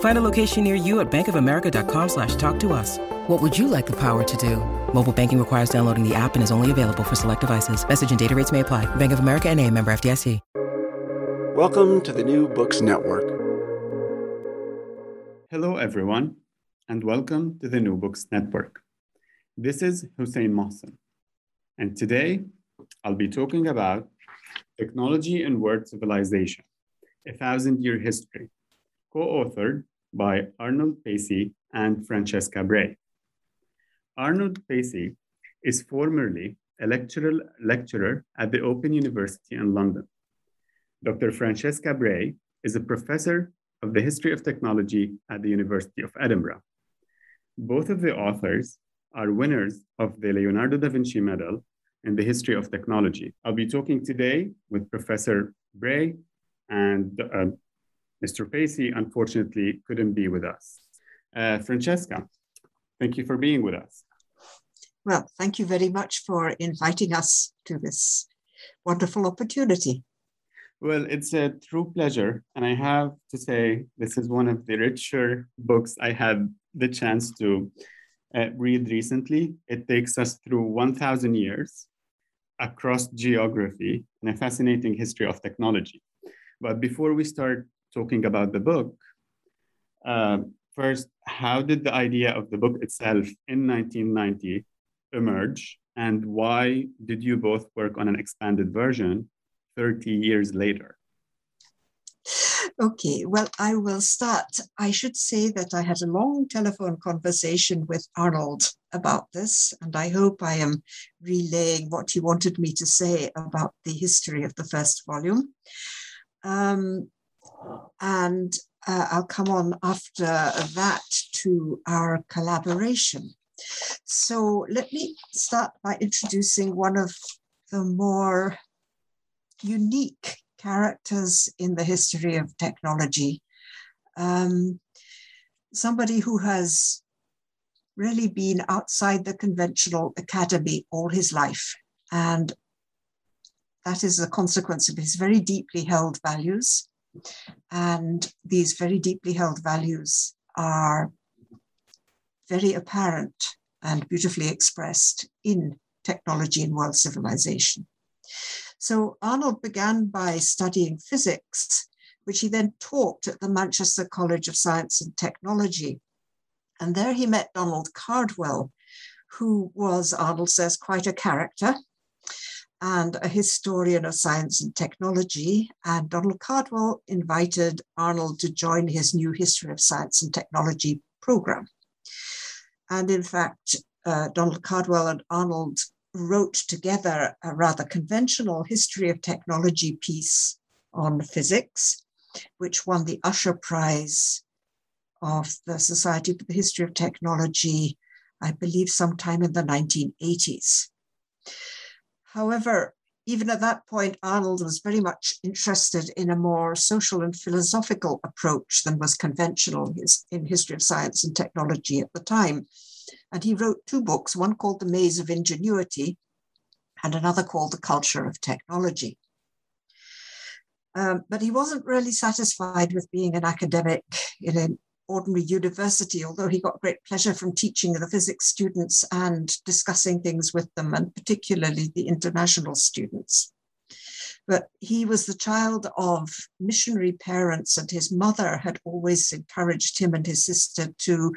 Find a location near you at bankofamerica.com slash talk to us. What would you like the power to do? Mobile banking requires downloading the app and is only available for select devices. Message and data rates may apply. Bank of America and a member FDIC. Welcome to the New Books Network. Hello, everyone, and welcome to the New Books Network. This is Hussein Mohsen, and today I'll be talking about Technology and World Civilization, A Thousand Year History, co-authored by Arnold Pacey and Francesca Bray. Arnold Pacey is formerly a lecturer, lecturer at the Open University in London. Dr. Francesca Bray is a professor of the history of technology at the University of Edinburgh. Both of the authors are winners of the Leonardo da Vinci Medal in the history of technology. I'll be talking today with Professor Bray and uh, Mr. Pacey, unfortunately, couldn't be with us. Uh, Francesca, thank you for being with us. Well, thank you very much for inviting us to this wonderful opportunity. Well, it's a true pleasure. And I have to say, this is one of the richer books I had the chance to uh, read recently. It takes us through 1,000 years across geography and a fascinating history of technology. But before we start talking about the book, uh, first, how did the idea of the book itself in 1990 emerge? And why did you both work on an expanded version 30 years later? Okay, well, I will start. I should say that I had a long telephone conversation with Arnold about this, and I hope I am relaying what he wanted me to say about the history of the first volume. Um, and uh, I'll come on after that to our collaboration. So let me start by introducing one of the more unique characters in the history of technology. Um, somebody who has really been outside the conventional academy all his life. And that is a consequence of his very deeply held values. And these very deeply held values are very apparent and beautifully expressed in technology and world civilization. So Arnold began by studying physics, which he then taught at the Manchester College of Science and Technology. And there he met Donald Cardwell, who was, Arnold says, quite a character and a historian of science and technology. And Donald Cardwell invited Arnold to join his new History of Science and Technology program. And in fact, uh, Donald Cardwell and Arnold wrote together a rather conventional history of technology piece on physics, which won the Usher Prize of the Society for the History of Technology, I believe, sometime in the 1980s. However, even at that point, Arnold was very much interested in a more social and philosophical approach than was conventional in history of science and technology at the time. And he wrote two books, one called The Maze of Ingenuity and another called The Culture of Technology. Um, but he wasn't really satisfied with being an academic in ordinary university, although he got great pleasure from teaching the physics students and discussing things with them, and particularly the international students. But he was the child of missionary parents, and his mother had always encouraged him and his sister to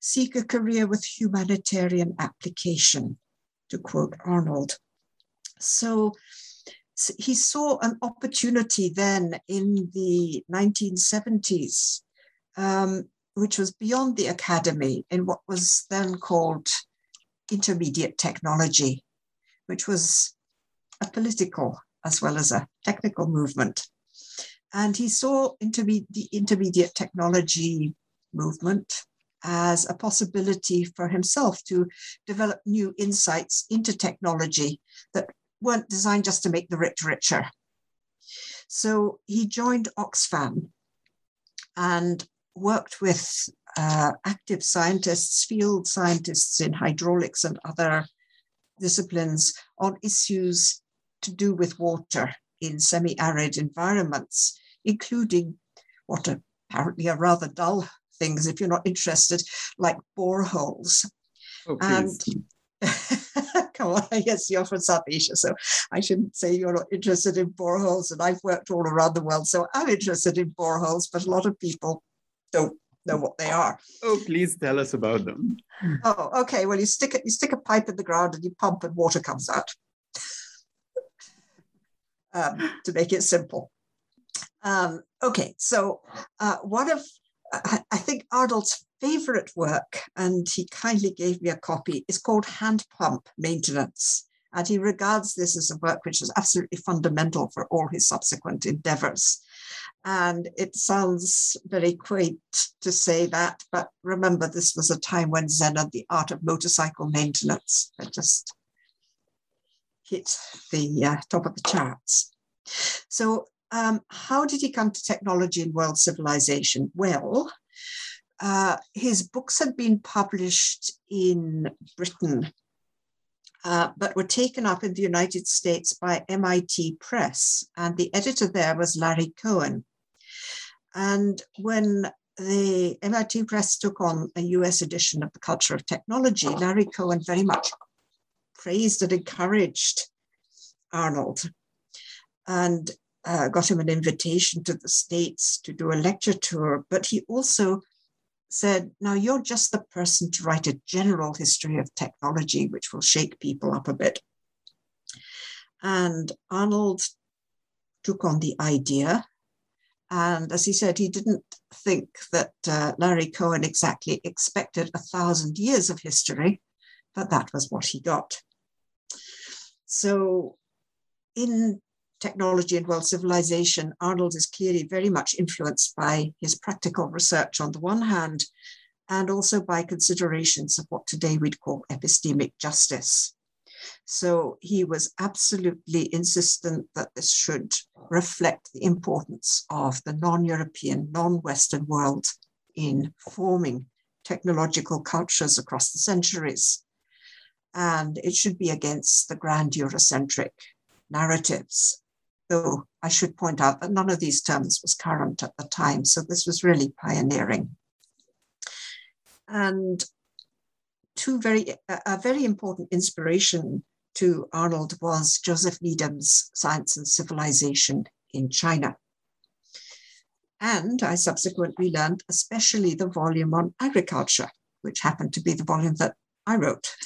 seek a career with humanitarian application, to quote Arnold. So he saw an opportunity then in the 1970s, um, which was beyond the academy in what was then called intermediate technology, which was a political as well as a technical movement. And he saw interme- the intermediate technology movement as a possibility for himself to develop new insights into technology that weren't designed just to make the rich richer. So he joined Oxfam and worked with uh, active scientists, field scientists in hydraulics and other disciplines on issues to do with water in semi-arid environments, including what apparently are rather dull things if you're not interested, like boreholes. Oh, and come on, yes, you're from South Asia, so I shouldn't say you're not interested in boreholes. And I've worked all around the world, so I'm interested in boreholes, but a lot of people don't know what they are. Oh, please tell us about them. Oh, okay. Well, you stick it, you stick a pipe in the ground and you pump, and water comes out um, to make it simple. Um, okay, so uh, one of I, I think Arnold's favorite work, and he kindly gave me a copy, is called Hand Pump Maintenance. And he regards this as a work which is absolutely fundamental for all his subsequent endeavors. And it sounds very quaint to say that, but remember, this was a time when Zen and the art of motorcycle maintenance had just hit the uh, top of the charts. So, um, how did he come to technology and world civilization? Well, uh, his books had been published in Britain, uh, but were taken up in the United States by MIT Press, and the editor there was Larry Cohen. And when the MIT Press took on a US edition of the Culture of Technology, Larry Cohen very much praised and encouraged Arnold and uh, got him an invitation to the States to do a lecture tour. But he also said, Now you're just the person to write a general history of technology, which will shake people up a bit. And Arnold took on the idea. And as he said, he didn't think that uh, Larry Cohen exactly expected a thousand years of history, but that was what he got. So in technology and world civilization, Arnold is clearly very much influenced by his practical research on the one hand, and also by considerations of what today we'd call epistemic justice. So he was absolutely insistent that this should reflect the importance of the non European, non Western world in forming technological cultures across the centuries. And it should be against the grand Eurocentric narratives. Though I should point out that none of these terms was current at the time, so this was really pioneering. And two very, a very important inspiration to Arnold was Joseph Needham's Science and Civilization in China. And I subsequently learned especially the volume on agriculture, which happened to be the volume that I wrote.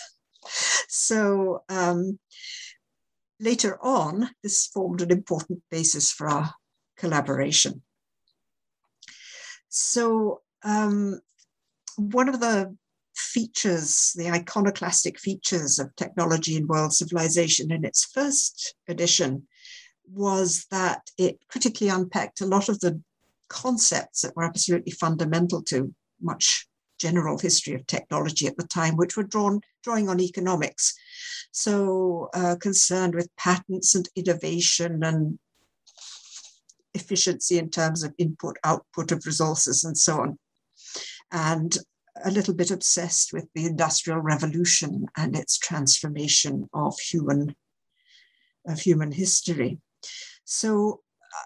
So um, later on, this formed an important basis for our collaboration. So, um, one of the features, the iconoclastic features of technology in world civilization in its first edition was that it critically unpacked a lot of the concepts that were absolutely fundamental to much general history of technology at the time, which were drawn drawing on economics. So uh, concerned with patents and innovation and efficiency in terms of input, output of resources and so on. And a little bit obsessed with the industrial revolution and its transformation of human of human history. So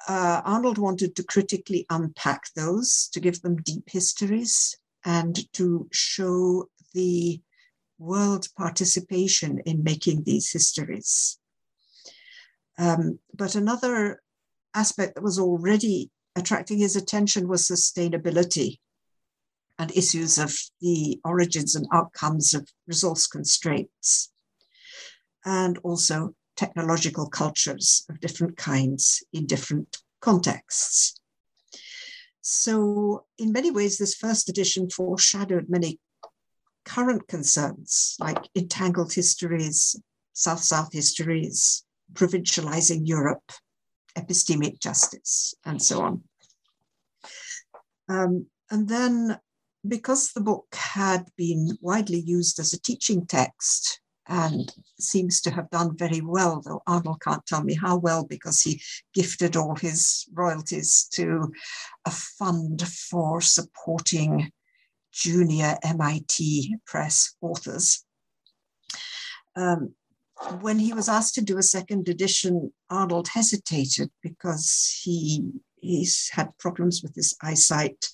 uh, Arnold wanted to critically unpack those, to give them deep histories, and to show the world participation in making these histories. Um, but another aspect that was already attracting his attention was sustainability and issues of the origins and outcomes of resource constraints, and also technological cultures of different kinds in different contexts. So, in many ways, this first edition foreshadowed many current concerns like entangled histories, South South histories, provincializing Europe, epistemic justice, and so on. Um, and then, because the book had been widely used as a teaching text and seems to have done very well, though Arnold can't tell me how well because he gifted all his royalties to a fund for supporting junior MIT press authors. Um, when he was asked to do a second edition, Arnold hesitated because he he's had problems with his eyesight.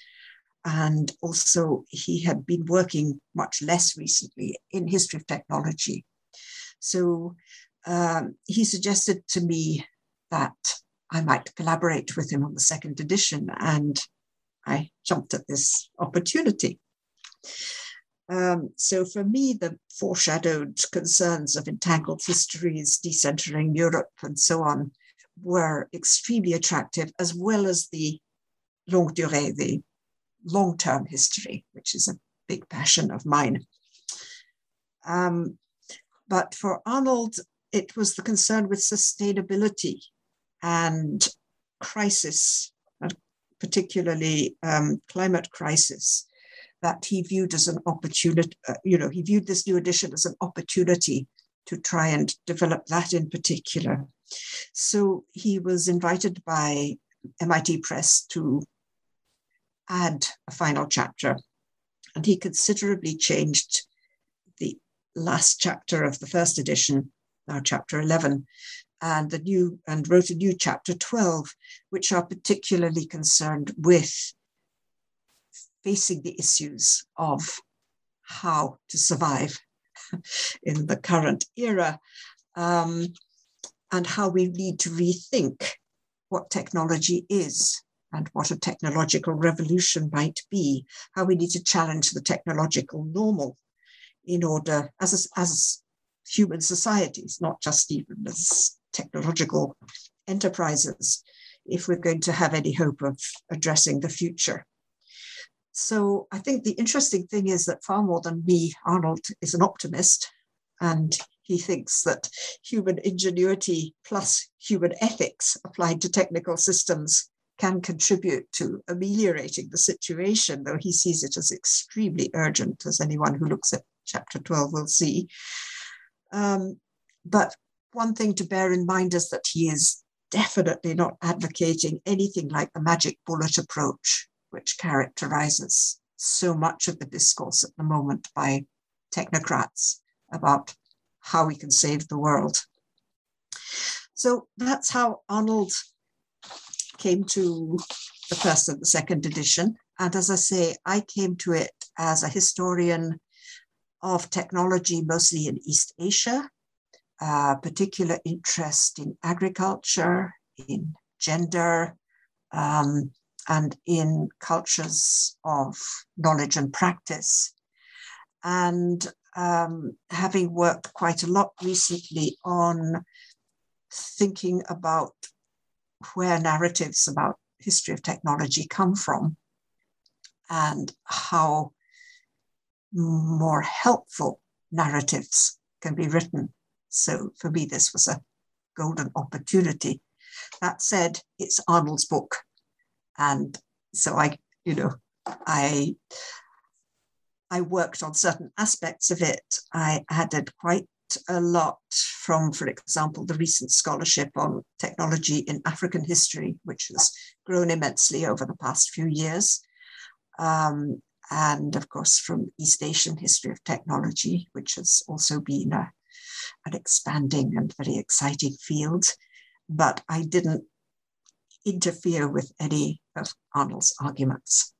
And also, he had been working much less recently in history of technology. So um, he suggested to me that I might collaborate with him on the second edition, and I jumped at this opportunity. Um, so for me, the foreshadowed concerns of entangled histories, decentering Europe, and so on were extremely attractive, as well as the longue durée, the long term history, which is a big passion of mine. Um, but for Arnold, it was the concern with sustainability and crisis, and particularly um, climate crisis, that he viewed as an opportunity, uh, you know, he viewed this new edition as an opportunity to try and develop that in particular. So he was invited by MIT Press to add a final chapter, and he considerably changed the last chapter of the first edition, now chapter 11, and the new and wrote a new chapter 12, which are particularly concerned with facing the issues of how to survive in the current era um, and how we need to rethink what technology is and what a technological revolution might be, how we need to challenge the technological normal in order, as, as human societies, not just even as technological enterprises, if we're going to have any hope of addressing the future. So I think the interesting thing is that far more than me, Arnold is an optimist and he thinks that human ingenuity plus human ethics applied to technical systems can contribute to ameliorating the situation, though he sees it as extremely urgent, as anyone who looks at chapter 12 will see. Um, but one thing to bear in mind is that he is definitely not advocating anything like the magic bullet approach which characterizes so much of the discourse at the moment by technocrats about how we can save the world. So that's how Arnold came to the first and the second edition. And as I say, I came to it as a historian of technology, mostly in East Asia, uh, particular interest in agriculture, in gender, um, and in cultures of knowledge and practice. And um, having worked quite a lot recently on thinking about where narratives about history of technology come from and how more helpful narratives can be written. So for me, this was a golden opportunity. That said, it's Arnold's book. And so I, you know, I I worked on certain aspects of it. I added quite a lot from, for example, the recent scholarship on technology in African history, which has grown immensely over the past few years. Um, and of course, from East Asian history of technology, which has also been a, an expanding and very exciting field. But I didn't interfere with any of Arnold's arguments.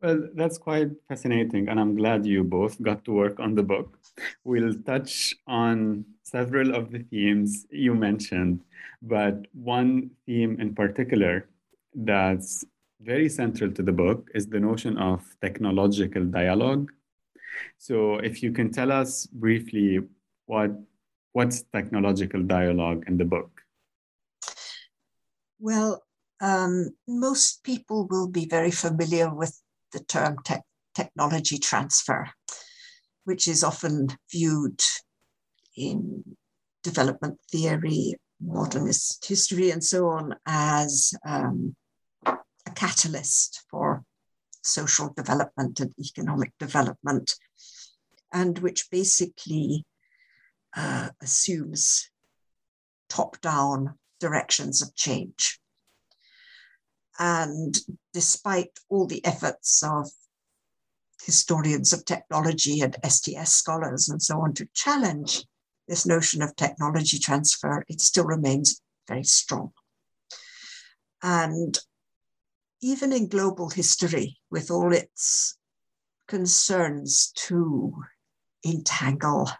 Well, that's quite fascinating, and I'm glad you both got to work on the book. We'll touch on several of the themes you mentioned, but one theme in particular that's very central to the book is the notion of technological dialogue. So, if you can tell us briefly what what's technological dialogue in the book? Well, um, most people will be very familiar with the term te- technology transfer, which is often viewed in development theory, modernist history, and so on as um, a catalyst for social development and economic development, and which basically uh, assumes top down directions of change. And despite all the efforts of historians of technology and STS scholars and so on to challenge this notion of technology transfer, it still remains very strong. And even in global history, with all its concerns to entangle,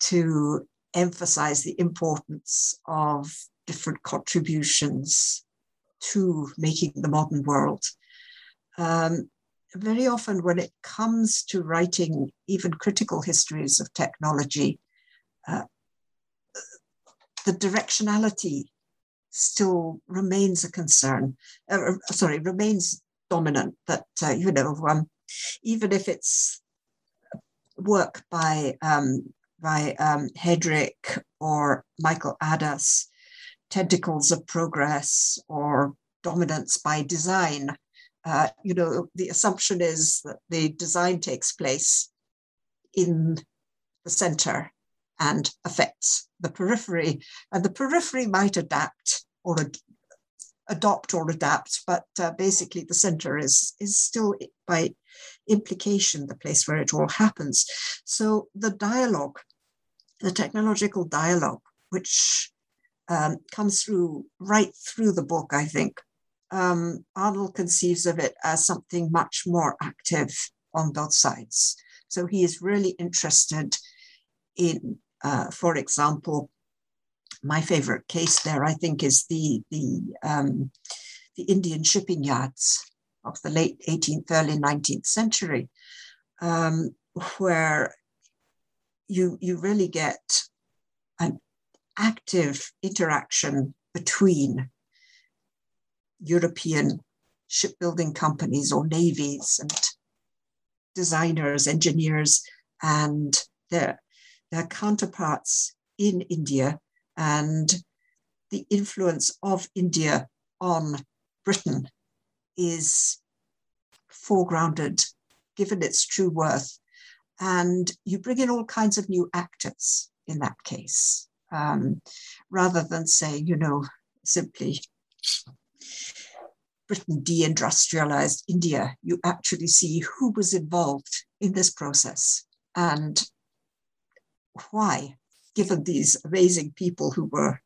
to emphasize the importance of different contributions to making the modern world. Um, very often, when it comes to writing even critical histories of technology, uh, the directionality still remains a concern. Uh, uh sorry, remains dominant. That uh, you know, um, even if it's work by um, by um, Headrick or Michael Adas, tentacles of progress or dominance by design. Uh, you know, the assumption is that the design takes place in the center and affects the periphery, and the periphery might adapt or ad- adopt or adapt, but uh, basically the center is is still by implication the place where it all happens. So the dialogue, the technological dialogue, which um, comes through right through the book, I think. Um, Arnold conceives of it as something much more active on both sides. So he is really interested in, uh, for example, my favorite case there, I think, is the the um, the Indian shipping yards of the late 18th, early 19th century, um, where you you really get an active interaction between European shipbuilding companies or navies and designers, engineers, and their, their counterparts in India, and the influence of India on Britain is foregrounded, given its true worth. And you bring in all kinds of new actors in that case um, rather than say, you know, simply Britain deindustrialized India, you actually see who was involved in this process and why, given these amazing people who were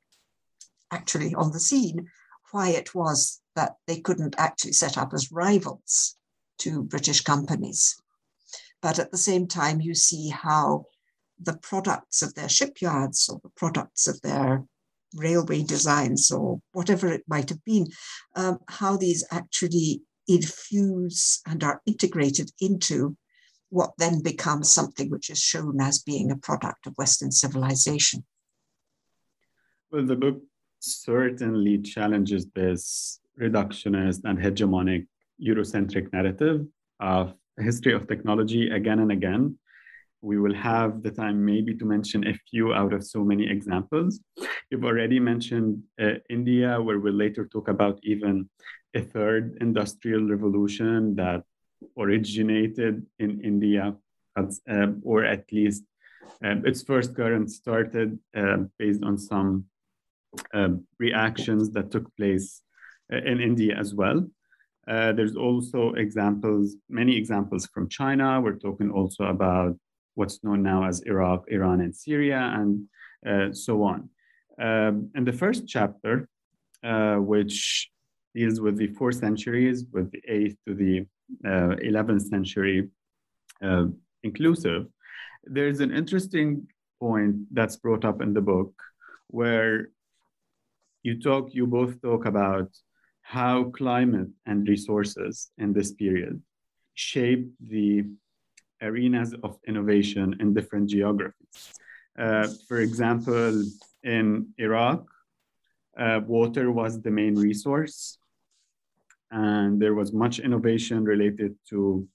actually on the scene, why it was that they couldn't actually set up as rivals to British companies. But at the same time, you see how the products of their shipyards or the products of their railway designs or whatever it might have been, um, how these actually infuse and are integrated into what then becomes something which is shown as being a product of Western civilization. Well, the book certainly challenges this reductionist and hegemonic Eurocentric narrative of history of technology again and again we will have the time maybe to mention a few out of so many examples. You've already mentioned uh, India, where we'll later talk about even a third industrial revolution that originated in India, uh, or at least um, its first current started uh, based on some um, reactions that took place uh, in India as well. Uh, there's also examples, many examples from China. We're talking also about what's known now as Iraq, Iran, and Syria, and uh, so on. Um, in the first chapter, uh, which deals with the four centuries, with the 8th to the uh, 11th century uh, inclusive, there's an interesting point that's brought up in the book where you talk, you both talk about how climate and resources in this period shape the arenas of innovation in different geographies. Uh, for example, in Iraq, uh, water was the main resource, and there was much innovation related to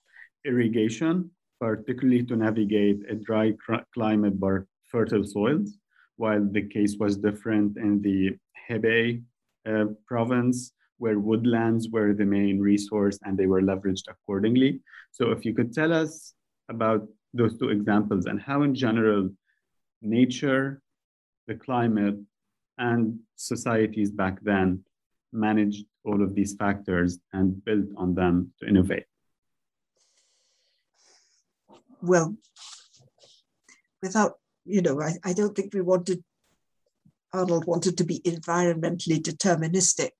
irrigation, particularly to navigate a dry climate but fertile soils, while the case was different in the Hebei uh, province, where woodlands were the main resource and they were leveraged accordingly. So, if you could tell us about those two examples and how, in general, nature, the climate, and societies back then managed all of these factors and built on them to innovate? Well, without, you know, I, I don't think we wanted, Arnold wanted to be environmentally deterministic,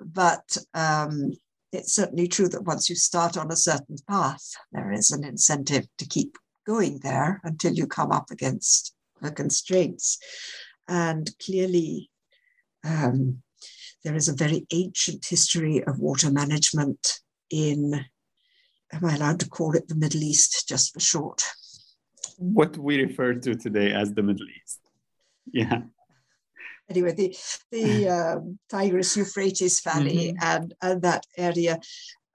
but um, it's certainly true that once you start on a certain path, there is an incentive to keep going there until you come up against the constraints. And clearly, um, there is a very ancient history of water management in, am I allowed to call it the Middle East just for short? What we refer to today as the Middle East. Yeah. Anyway, the, the um, Tigris Euphrates Valley mm-hmm. and, and that area.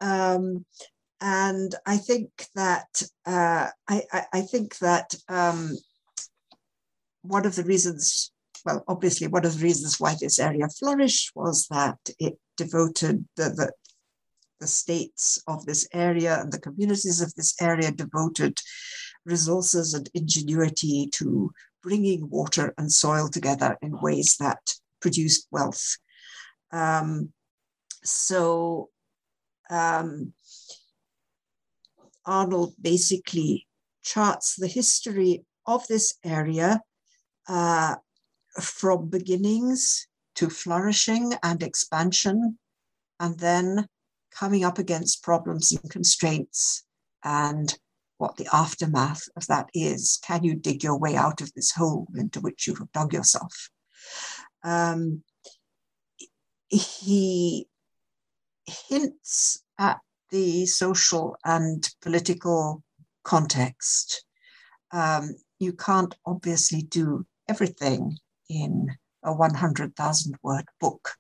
Um, and I think that uh, I, I, I, think that um, one of the reasons well, obviously, one of the reasons why this area flourished was that it devoted the, the, the states of this area and the communities of this area devoted resources and ingenuity to bringing water and soil together in ways that produced wealth. Um, so um, Arnold basically charts the history of this area uh, from beginnings to flourishing and expansion, and then coming up against problems and constraints and what the aftermath of that is. Can you dig your way out of this hole into which you have dug yourself? Um, he hints at the social and political context. Um, you can't obviously do everything in a 100,000 word book,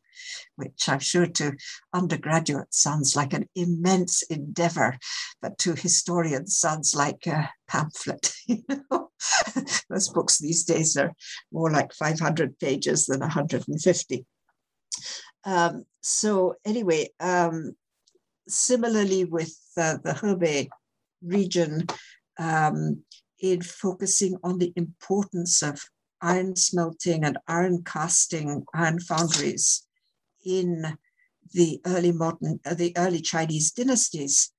which I'm sure to undergraduates sounds like an immense endeavor, but to historians sounds like a pamphlet. You know? Most books these days are more like 500 pages than 150. Um, so anyway, um, similarly with uh, the Hebei region, um, in focusing on the importance of iron smelting and iron casting, iron foundries in the early modern, uh, the early Chinese dynasties,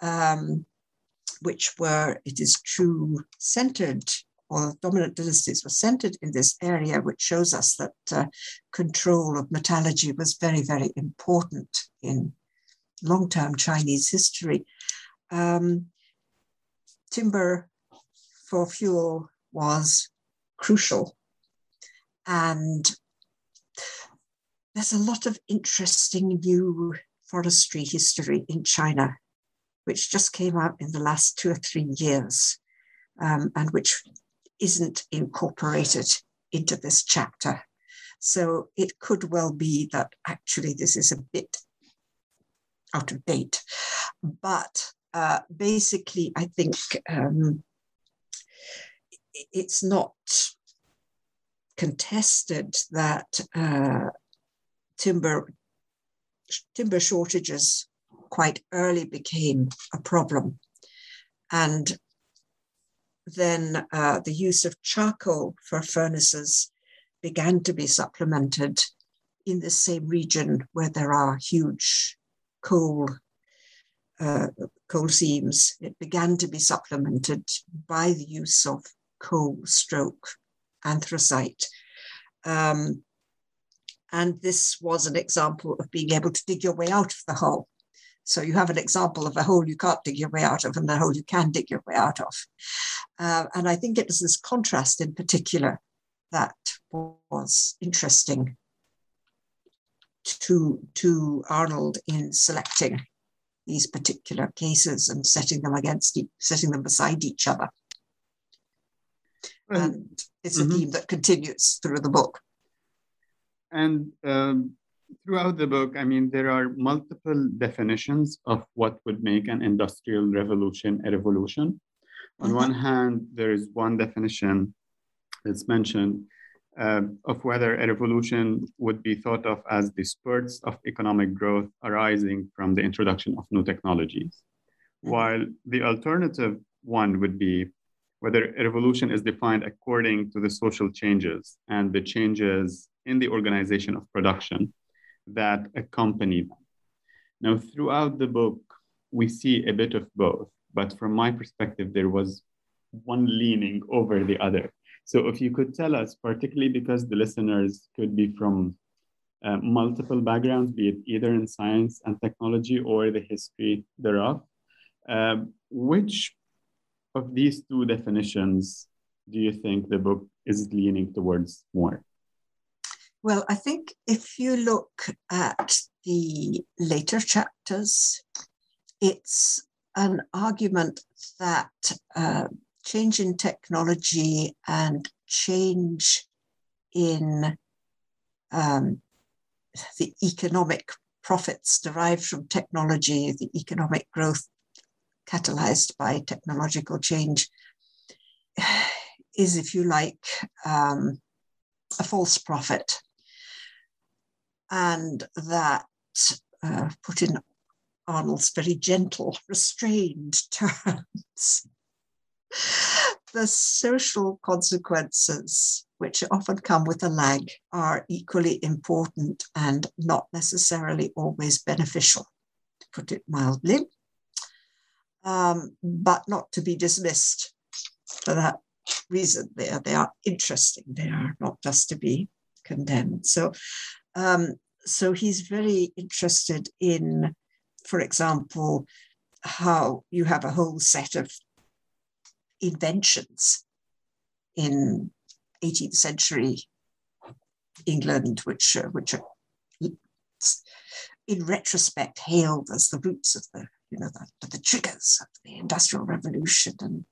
um, which were, it is true, centered or dominant dynasties were centered in this area, which shows us that uh, control of metallurgy was very, very important in long-term Chinese history. Um, timber for fuel was crucial. And there's a lot of interesting new forestry history in China, which just came out in the last two or three years, um, and which isn't incorporated into this chapter. So it could well be that actually this is a bit out of date. But uh, basically, I think um, it's not contested that uh, timber timber shortages quite early became a problem, and then uh, the use of charcoal for furnaces began to be supplemented in the same region where there are huge coal uh, coal seams. It began to be supplemented by the use of coal stroke anthracite. Um, And this was an example of being able to dig your way out of the hole. So you have an example of a hole you can't dig your way out of and a hole you can dig your way out of. Uh, and I think it was this contrast in particular that was interesting to, to Arnold in selecting these particular cases and setting them against setting them beside each other. And it's a mm-hmm. theme that continues through the book. And um, throughout the book, I mean, there are multiple definitions of what would make an industrial revolution a revolution. On mm-hmm. one hand, there is one definition that's mentioned uh, of whether a revolution would be thought of as the spurts of economic growth arising from the introduction of new technologies. Mm-hmm. While the alternative one would be whether a revolution is defined according to the social changes and the changes in the organization of production that accompany them. Now, throughout the book, we see a bit of both, but from my perspective, there was one leaning over the other. So, if you could tell us, particularly because the listeners could be from uh, multiple backgrounds, be it either in science and technology or the history thereof, uh, which of these two definitions do you think the book is leaning towards more? Well, I think if you look at the later chapters, it's an argument that uh, change in technology and change in um, the economic profits derived from technology, the economic growth catalyzed by technological change, is, if you like, um, a false prophet and that uh, put in Arnold's very gentle, restrained terms. the social consequences, which often come with a lag, are equally important and not necessarily always beneficial, to put it mildly, um, but not to be dismissed for that reason. They are, they are interesting, they are not just to be condemned. So um, so he's very interested in, for example, how you have a whole set of inventions in 18th century England, which uh, which are in retrospect hailed as the roots of the you know the, the triggers of the industrial revolution and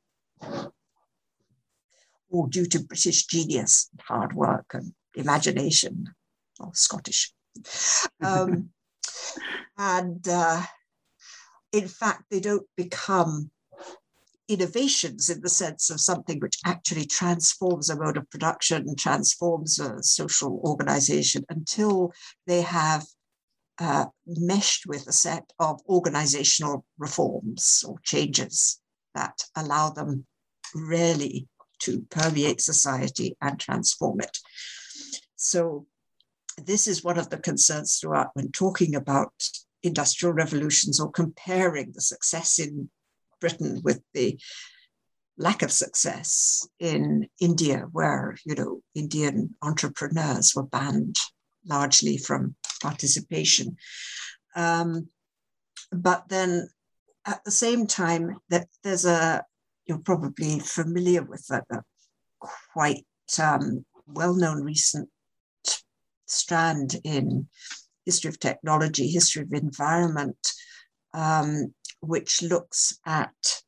all due to British genius, hard work, and imagination or Scottish. Um, and uh, in fact, they don't become innovations in the sense of something which actually transforms a mode of production, and transforms a social organization until they have uh, meshed with a set of organizational reforms or changes that allow them really to permeate society and transform it. So this is one of the concerns throughout when talking about industrial revolutions or comparing the success in Britain with the lack of success in India, where you know Indian entrepreneurs were banned largely from participation. Um, but then at the same time, that there's a you're probably familiar with a quite um, well-known recent strand in history of technology, history of environment, um, which looks at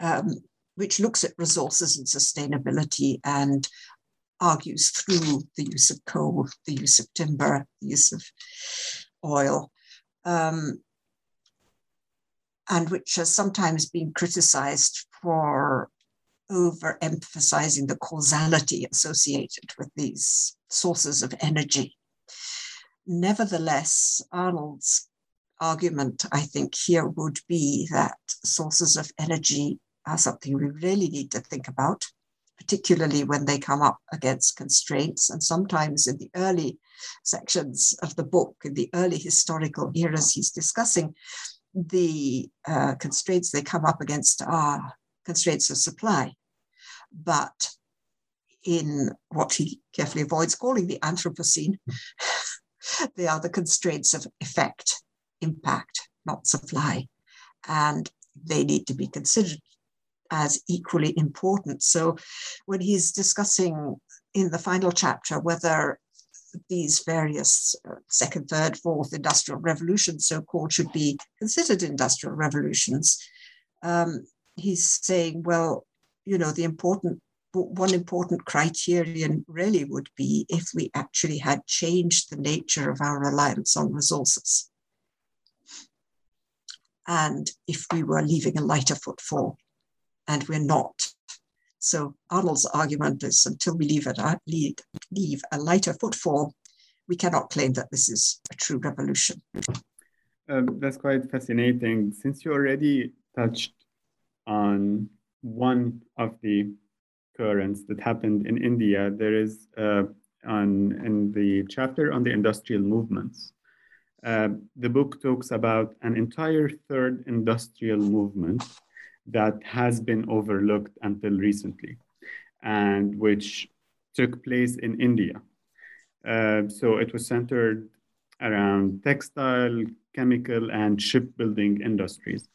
um, which looks at resources and sustainability and argues through the use of coal, the use of timber, the use of oil, um, and which has sometimes been criticized for overemphasizing the causality associated with these sources of energy. Nevertheless, Arnold's argument, I think, here would be that sources of energy are something we really need to think about, particularly when they come up against constraints. And sometimes in the early sections of the book, in the early historical eras he's discussing, the uh, constraints they come up against are constraints of supply. But in what he carefully avoids calling the Anthropocene. they are the constraints of effect, impact, not supply. And they need to be considered as equally important. So when he's discussing in the final chapter whether these various uh, second, third, fourth industrial revolutions, so called, should be considered industrial revolutions, um, he's saying, well, you know, the important one important criterion really would be if we actually had changed the nature of our reliance on resources. And if we were leaving a lighter footfall, and we're not. So Arnold's argument is until we leave, it, leave, leave a lighter footfall, we cannot claim that this is a true revolution. Um, that's quite fascinating. Since you already touched on one of the currents that happened in India, there is uh, on in the chapter on the industrial movements. Uh, the book talks about an entire third industrial movement that has been overlooked until recently, and which took place in India. Uh, so it was centered around textile, chemical, and shipbuilding industries.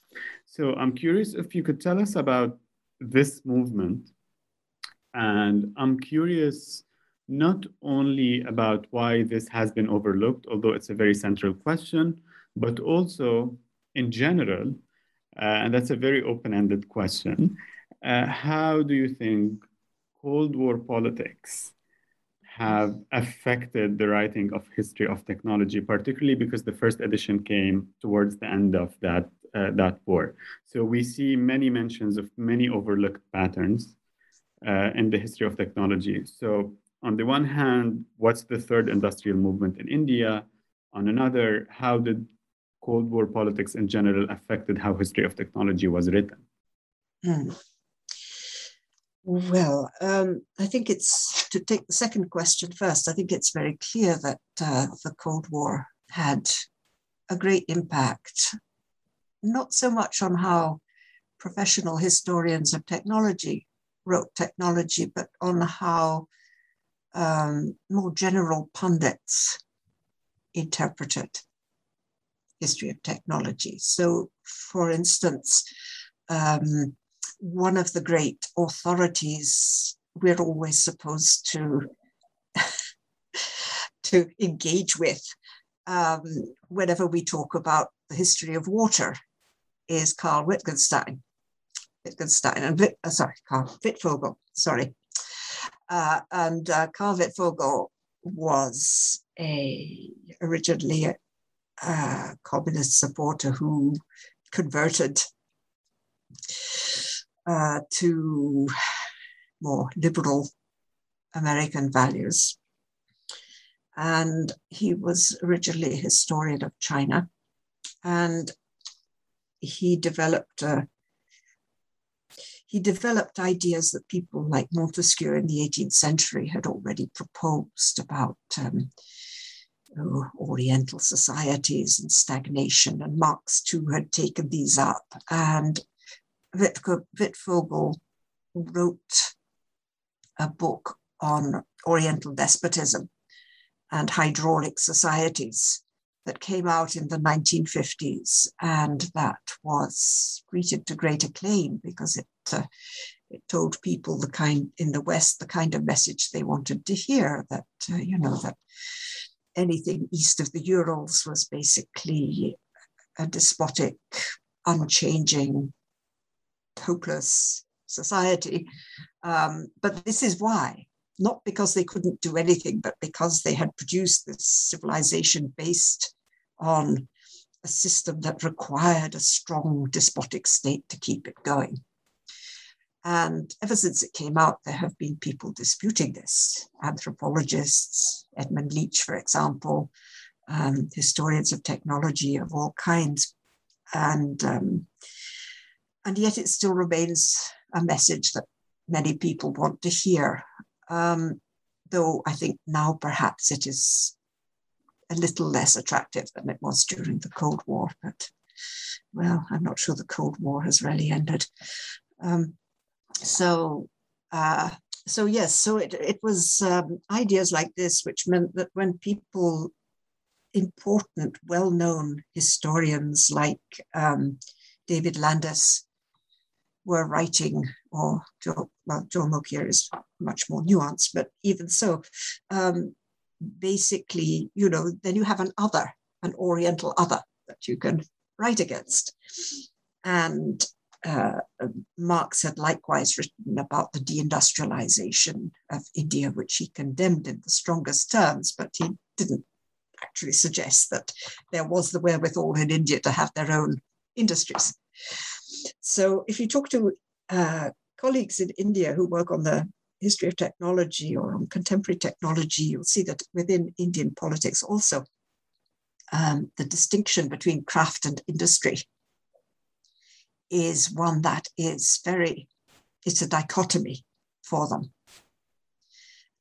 So I'm curious if you could tell us about this movement. And I'm curious not only about why this has been overlooked, although it's a very central question, but also in general, uh, and that's a very open-ended question. Uh, how do you think Cold War politics have affected the writing of history of technology, particularly because the first edition came towards the end of that uh, that war. So we see many mentions of many overlooked patterns uh, in the history of technology. So on the one hand, what's the third industrial movement in India? On another, how did Cold War politics in general affected how history of technology was written? Hmm. Well, um, I think it's to take the second question first. I think it's very clear that uh, the Cold War had a great impact, not so much on how professional historians of technology wrote technology, but on how um, more general pundits interpreted history of technology. So, for instance, um, one of the great authorities we're always supposed to to engage with um, whenever we talk about the history of water is Carl Wittgenstein. Wittgenstein and uh, sorry, Carl Wittfogel, sorry. Uh, and uh, Carl Wittfogel was a originally a, a communist supporter who converted uh, to more liberal American values. And he was originally a historian of China. And he developed uh, he developed ideas that people like Montesquieu in the 18th century had already proposed about um, oh, Oriental societies and stagnation. And Marx, too, had taken these up. And Wittfogel wrote a book on Oriental despotism and hydraulic societies that came out in the 1950s, and that was greeted to great acclaim because it uh, it told people the kind in the West the kind of message they wanted to hear that uh, you know that anything east of the Urals was basically a despotic, unchanging hopeless society. Um, but this is why, not because they couldn't do anything, but because they had produced this civilization based on a system that required a strong despotic state to keep it going. And ever since it came out, there have been people disputing this anthropologists, Edmund Leach, for example, um, historians of technology of all kinds. And um, and yet it still remains a message that many people want to hear. Um, though I think now perhaps it is a little less attractive than it was during the Cold War. But well, I'm not sure the Cold War has really ended. Um, so uh, so yes, so it, it was um, ideas like this which meant that when people, important, well-known historians like um, David Landes were writing, or Joe, well, Joel Mokyr is much more nuanced, but even so, um, basically, you know, then you have an other, an Oriental other that you can write against. And uh, Marx had likewise written about the deindustrialization of India, which he condemned in the strongest terms, but he didn't actually suggest that there was the wherewithal in India to have their own industries. So if you talk to uh, colleagues in India who work on the history of technology or on contemporary technology, you'll see that within Indian politics also, um, the distinction between craft and industry is one that is very, it's a dichotomy for them.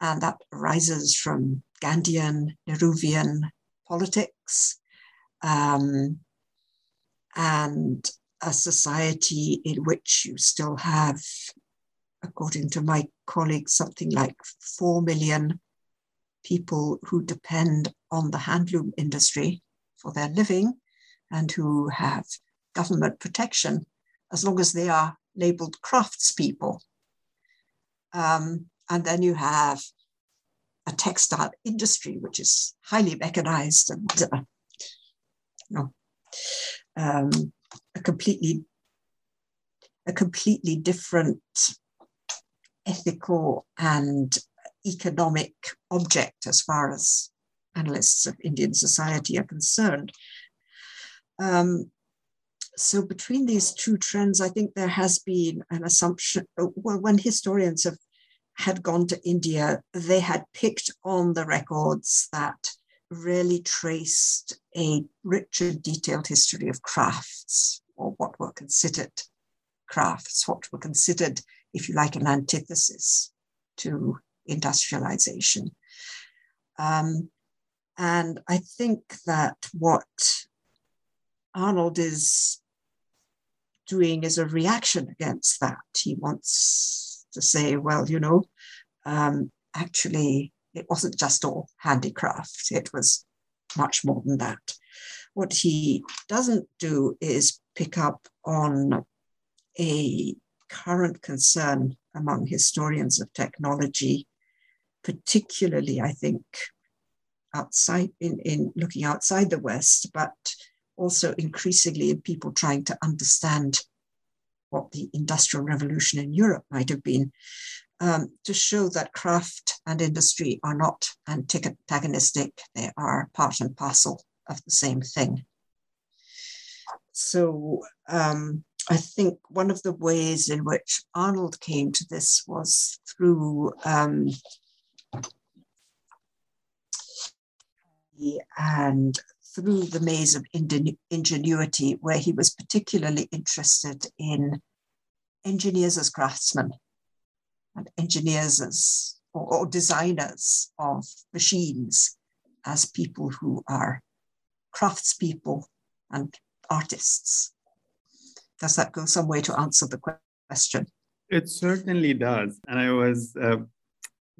And that arises from Gandhian, Nehruvian politics, um, and a society in which you still have, according to my colleagues, something like 4 million people who depend on the handloom industry for their living and who have government protection as long as they are labeled craftspeople. Um, and then you have a textile industry, which is highly mechanized and uh, you know, um, a completely a completely different ethical and economic object as far as analysts of Indian society are concerned. Um, so between these two trends, I think there has been an assumption. Well, when historians have had gone to India, they had picked on the records that really traced a rich and detailed history of crafts, or what were considered crafts, what were considered, if you like, an antithesis to industrialization. Um, and I think that what Arnold is doing is a reaction against that. He wants to say, well, you know, um, actually, it wasn't just all handicraft, it was much more than that. What he doesn't do is pick up on a current concern among historians of technology, particularly, I think, outside in, in looking outside the West, but also increasingly in people trying to understand what the Industrial Revolution in Europe might have been, um, to show that craft and industry are not antagonistic, they are part and parcel of the same thing. So um, I think one of the ways in which Arnold came to this was through um, and through the maze of ingenuity, where he was particularly interested in engineers as craftsmen and engineers as or, or designers of machines as people who are craftspeople and artists. Does that go some way to answer the question? It certainly does. And I was uh,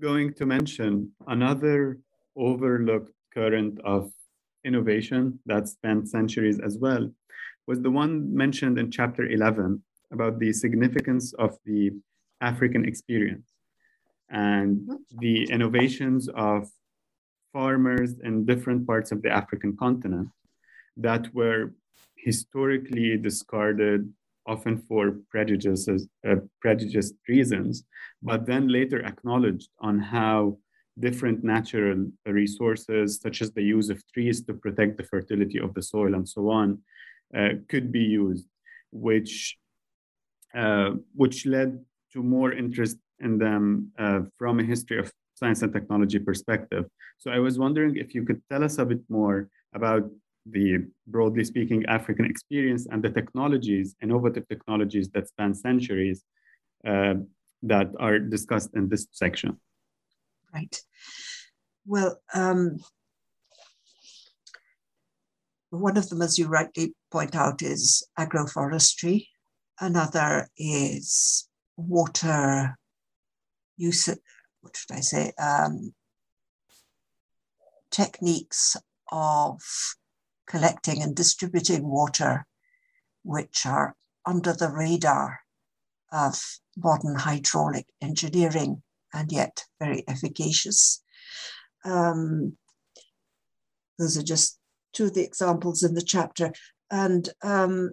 going to mention another overlooked current of innovation that spanned centuries as well was the one mentioned in chapter 11 about the significance of the African experience and the innovations of farmers in different parts of the African continent that were historically discarded often for prejudices, uh, prejudiced reasons, but then later acknowledged on how different natural resources, such as the use of trees to protect the fertility of the soil and so on, uh, could be used, which, uh, which led to more interest in them uh, from a history of science and technology perspective. So I was wondering if you could tell us a bit more about the broadly speaking African experience and the technologies, innovative technologies that span centuries uh, that are discussed in this section. Right. Well, um, one of them, as you rightly point out, is agroforestry. Another is water use, what should I say, um, techniques of collecting and distributing water, which are under the radar of modern hydraulic engineering and yet very efficacious. Um, those are just two of the examples in the chapter. And um,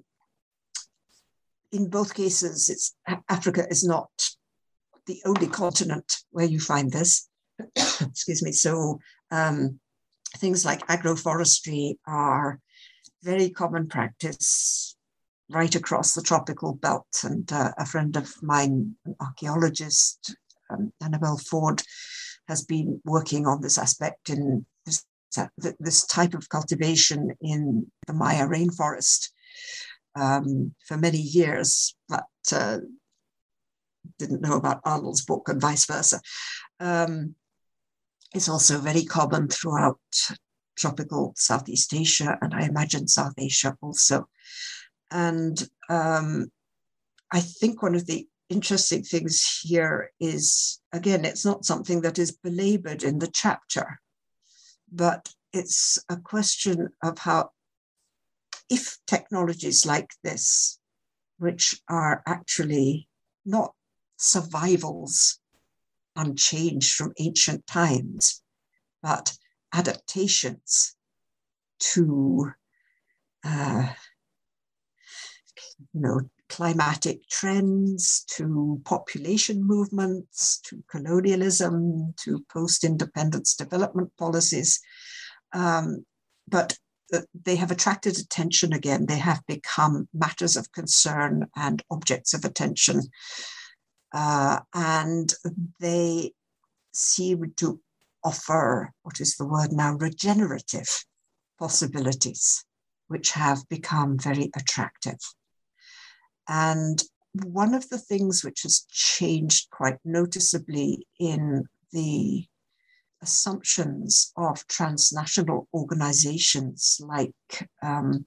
in both cases, it's Africa is not the only continent where you find this. Excuse me. So um, things like agroforestry are very common practice right across the tropical belt. And uh, a friend of mine, an archaeologist, um, Anabel Ford, has been working on this aspect in this, this type of cultivation in the Maya rainforest um, for many years, but uh, didn't know about Arnold's book and vice versa. Um, it's also very common throughout tropical Southeast Asia, and I imagine South Asia also. And um, I think one of the interesting things here is again, it's not something that is belabored in the chapter, but it's a question of how, if technologies like this, which are actually not survivals unchanged from ancient times, but adaptations to uh, you know climatic trends to population movements to colonialism to post-independence development policies. Um, but they have attracted attention again. They have become matters of concern and objects of attention uh, and they seem to offer what is the word now regenerative possibilities, which have become very attractive. And one of the things which has changed quite noticeably in the assumptions of transnational organizations like um,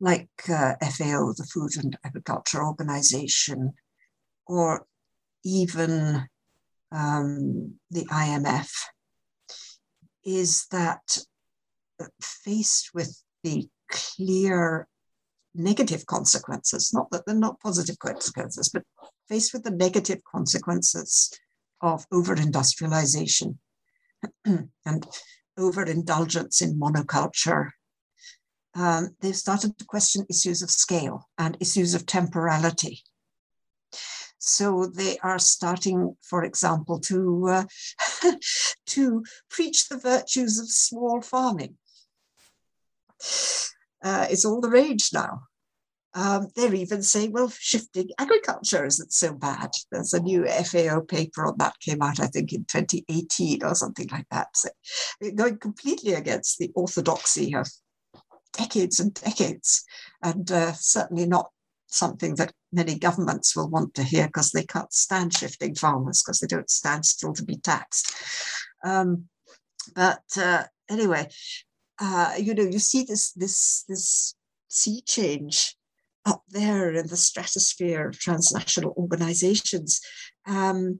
like uh, FAO, the Food and Agriculture Organization, or even um, the IMF, is that faced with the clear negative consequences, not that they're not positive consequences, but faced with the negative consequences of over industrialization and overindulgence in monoculture um, they've started to question issues of scale and issues of temporality. So they are starting, for example, to uh, to preach the virtues of small farming. Uh, it's all the rage now. Um, they're even saying, well, shifting agriculture isn't so bad. There's a new FAO paper on that came out, I think, in 2018 or something like that. So going completely against the orthodoxy of decades and decades, and uh, certainly not something that many governments will want to hear because they can't stand shifting farmers because they don't stand still to be taxed. Um, but uh, anyway, uh, you know, you see this this this sea change up there in the stratosphere of transnational organizations. Um,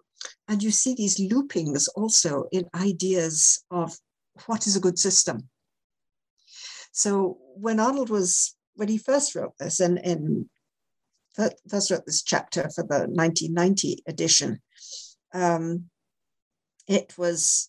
and you see these loopings also in ideas of what is a good system so when Arnold was, when he first wrote this and, first wrote this chapter for the 1990 edition, um, it was,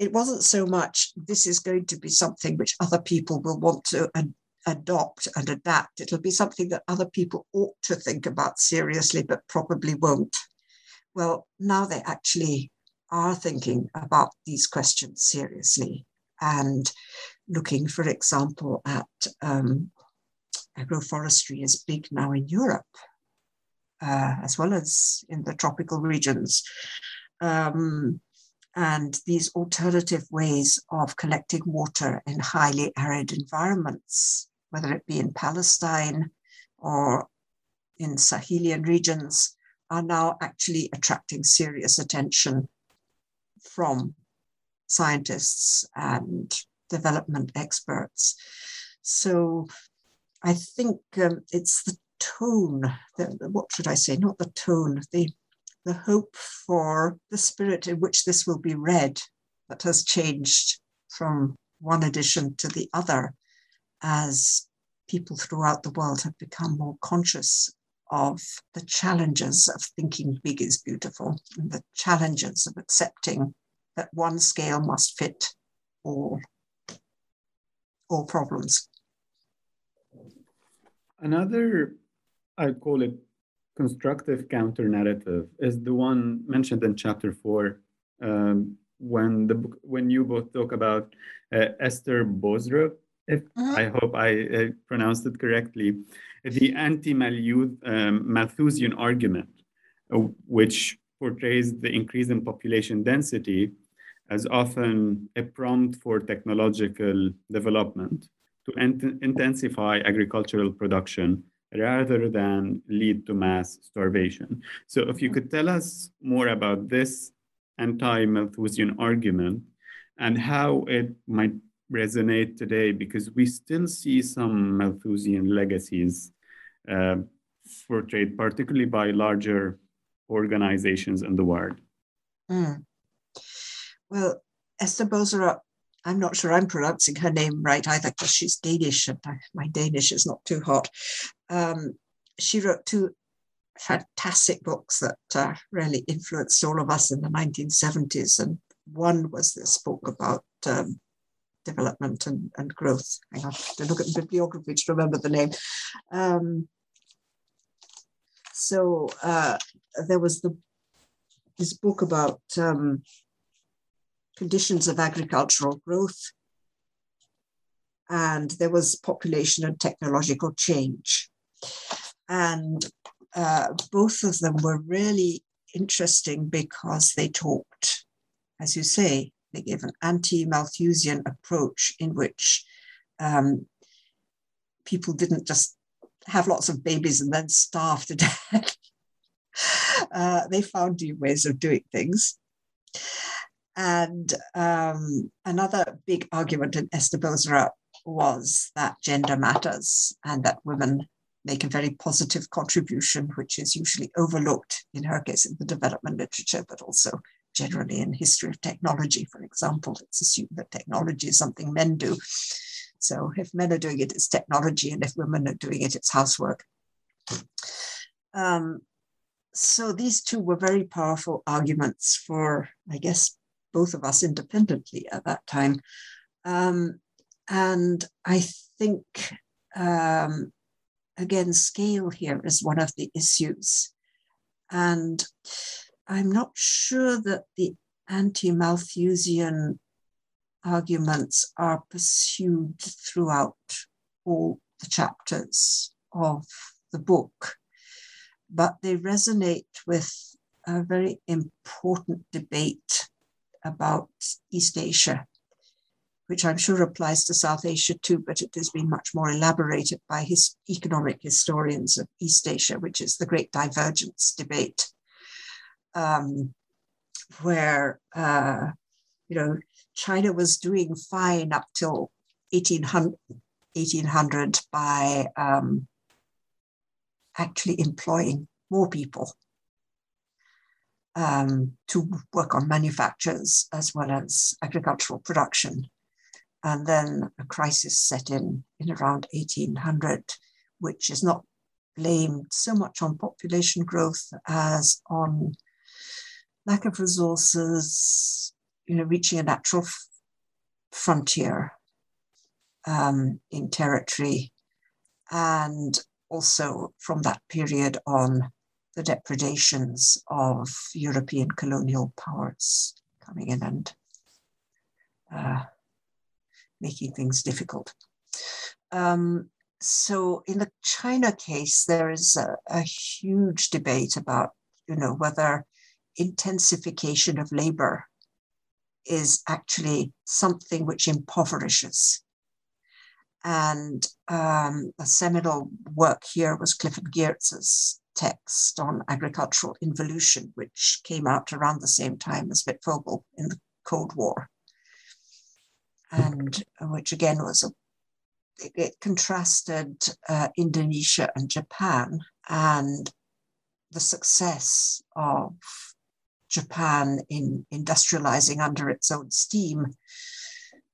it wasn't so much this is going to be something which other people will want to ad- adopt and adapt. It'll be something that other people ought to think about seriously, but probably won't. Well, now they actually are thinking about these questions seriously and looking, for example, at um, agroforestry is big now in Europe, uh, as well as in the tropical regions. Um, and these alternative ways of collecting water in highly arid environments, whether it be in Palestine or in Sahelian regions, are now actually attracting serious attention from scientists and development experts. So I think um, it's the tone, the, what should I say, not the tone, the, the hope for the spirit in which this will be read that has changed from one edition to the other as people throughout the world have become more conscious of the challenges of thinking big is beautiful and the challenges of accepting that one scale must fit all, all problems. Another, I call it constructive counter narrative, is the one mentioned in chapter four, um, when the when you both talk about uh, Esther Boserup, if mm-hmm. I hope I uh, pronounced it correctly, the anti-Malthusian um, argument, uh, which portrays the increase in population density as often a prompt for technological development to int- intensify agricultural production rather than lead to mass starvation. So, if you could tell us more about this anti Malthusian argument and how it might resonate today, because we still see some Malthusian legacies uh, portrayed, particularly by larger organizations in the world. Mm. Well, Esther Boserup I'm not sure I'm pronouncing her name right either because she's Danish and my Danish is not too hot. Um, she wrote two fantastic books that uh, really influenced all of us in the 1970s. And one was this book about um, development and, and growth. I have to look at the bibliography to remember the name. Um, so uh, there was the this book about um, conditions of agricultural growth, and there was population and technological change. And uh, both of them were really interesting because they talked, as you say, they gave an anti Malthusian approach in which um, people didn't just have lots of babies and then starve to death. uh, they found new ways of doing things. And um, another big argument in Esther Boserup was that gender matters and that women make a very positive contribution, which is usually overlooked in her case in the development literature, but also generally in history of technology, for example. It's assumed that technology is something men do. So if men are doing it, it's technology, and if women are doing it, it's housework. Um, so these two were very powerful arguments for, I guess, both of us independently at that time. Um, and I think, um, again, scale here is one of the issues. And I'm not sure that the anti Malthusian arguments are pursued throughout all the chapters of the book, but they resonate with a very important debate about East Asia, which I'm sure applies to South Asia too, but it has been much more elaborated by his economic historians of East Asia, which is the great divergence debate, um, where uh, you know China was doing fine up till 1800, 1800 by um, actually employing more people um, to work on manufactures as well as agricultural production. And then a crisis set in in around 1800, which is not blamed so much on population growth as on lack of resources, you know, reaching a natural f- frontier um, in territory, and also from that period on, the depredations of European colonial powers coming in and uh, making things difficult. Um, so in the China case, there is a, a, huge debate about, you know, whether intensification of labor is actually something which impoverishes. And um, a seminal work here was Clifford Geertz's text on agricultural involution, which came out around the same time as Wittfogel in the Cold War, and which again was a it, it contrasted uh, Indonesia and Japan and the success of Japan in industrializing under its own steam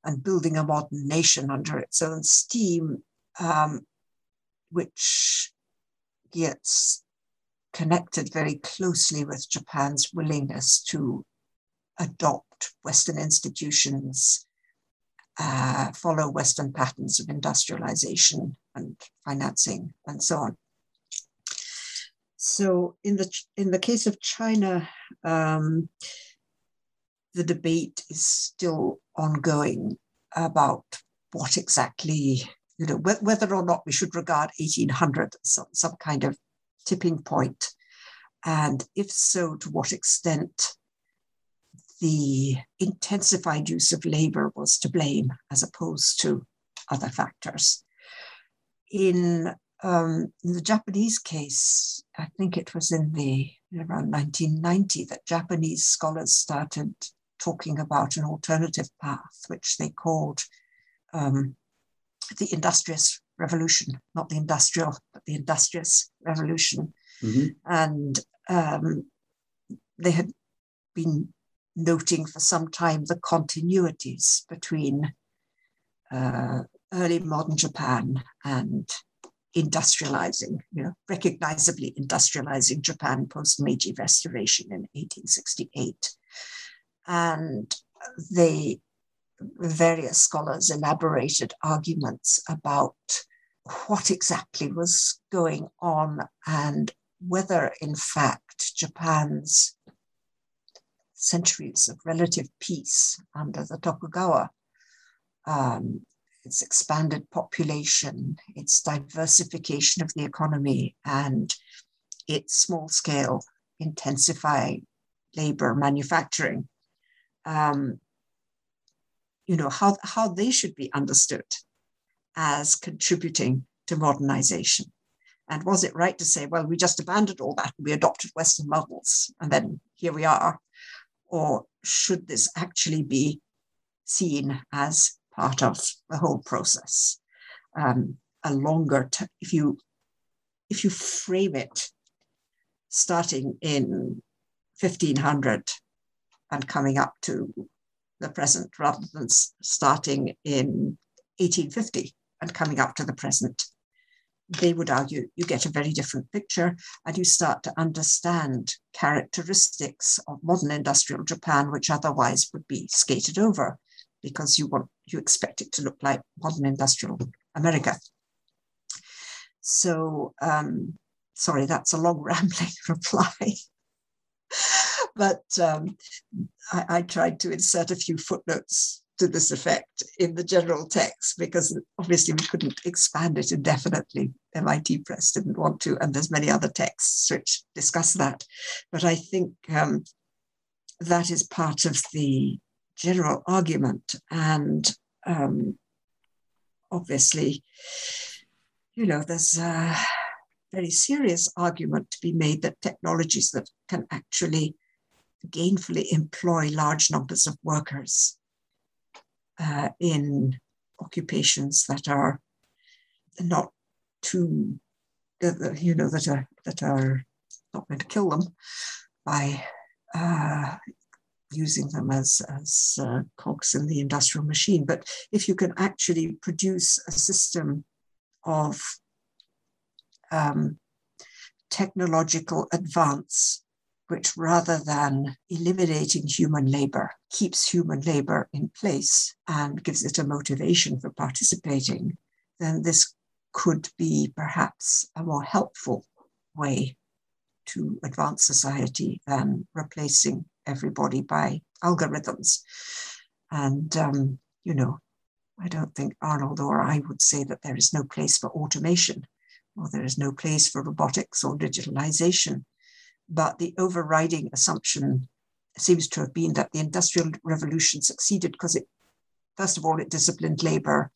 and building a modern nation under its own steam, um, which gets connected very closely with Japan's willingness to adopt Western institutions, uh, follow Western patterns of industrialization and financing, and so on. So, in the in the case of China, um, the debate is still ongoing about what exactly, you know, wh- whether or not we should regard 1800 as some, some kind of tipping point, and if so, to what extent the intensified use of labor was to blame as opposed to other factors. In, um, in the Japanese case, I think it was in the around 1990 that Japanese scholars started talking about an alternative path, which they called um, the industrious revolution, not the industrial, but the industrious revolution. Mm-hmm. And um, they had been noting for some time the continuities between uh, early modern Japan and industrializing, you know, recognizably industrializing Japan post Meiji Restoration in 1868. And they, various scholars elaborated arguments about what exactly was going on and whether, in fact, Japan's centuries of relative peace under the Tokugawa, um, its expanded population, its diversification of the economy, and its small scale intensifying labor manufacturing, um, you know, how, how they should be understood as contributing to modernization. And was it right to say, well, we just abandoned all that and we adopted Western models, and then here we are? Or should this actually be seen as part of the whole process? Um, a longer, t- if you if you frame it starting in 1500 and coming up to the present rather than starting in 1850 and coming up to the present they would argue you get a very different picture and you start to understand characteristics of modern industrial Japan, which otherwise would be skated over because you want you expect it to look like modern industrial America. So um, sorry, that's a long rambling reply. but um, I, I tried to insert a few footnotes to this effect in the general text because obviously we couldn't expand it indefinitely. MIT Press didn't want to, and there's many other texts which discuss that. But I think um, that is part of the general argument, and um, obviously, you know, there's a very serious argument to be made that technologies that can actually gainfully employ large numbers of workers uh, in occupations that are not too, you know, that are that are not going to kill them by uh, using them as as uh, cogs in the industrial machine. But if you can actually produce a system of um, technological advance which rather than eliminating human labor, keeps human labor in place and gives it a motivation for participating, then this could be perhaps a more helpful way to advance society than replacing everybody by algorithms. And, um, you know, I don't think Arnold or I would say that there is no place for automation or there is no place for robotics or digitalization. But the overriding assumption seems to have been that the Industrial Revolution succeeded because it, first of all, it disciplined labor,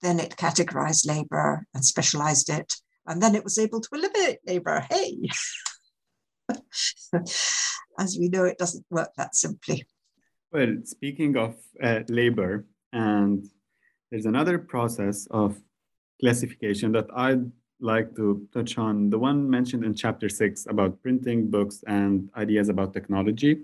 then it categorized labor and specialized it, and then it was able to eliminate labor. Hey! As we know, it doesn't work that simply. Well, speaking of uh, labor, and there's another process of classification that I'd like to touch on the one mentioned in chapter six about printing books and ideas about technology.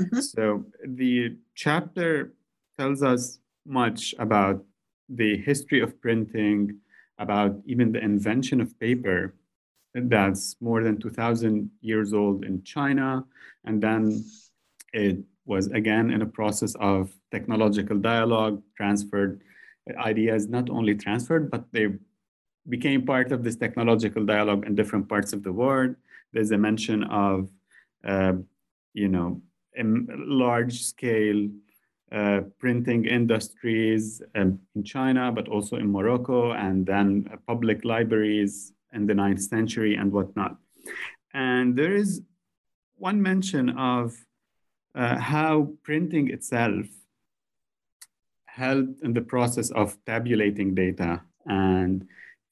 Mm-hmm. So the chapter tells us much about the history of printing, about even the invention of paper that's more than 2000 years old in China. And then it was again in a process of technological dialogue, transferred ideas, not only transferred, but they became part of this technological dialogue in different parts of the world. There's a mention of, uh, you know, large scale uh, printing industries um, in China, but also in Morocco, and then uh, public libraries in the ninth century and whatnot. And there is one mention of uh, how printing itself helped in the process of tabulating data and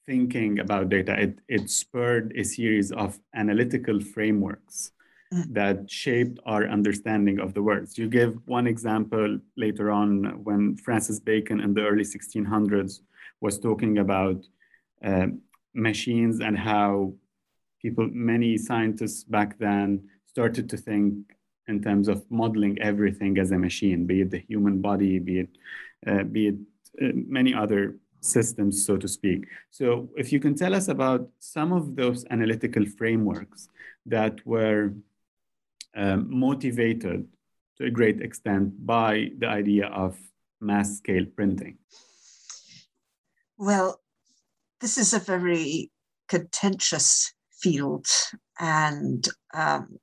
thinking about data. It, it spurred a series of analytical frameworks mm. that shaped our understanding of the words. You give one example later on when Francis Bacon in the early 1600s was talking about uh, machines and how people, many scientists back then started to think in terms of modeling everything as a machine, be it the human body, be it, uh, be it uh, many other systems, so to speak. So, if you can tell us about some of those analytical frameworks that were um, motivated to a great extent by the idea of mass scale printing. Well, this is a very contentious field, and um,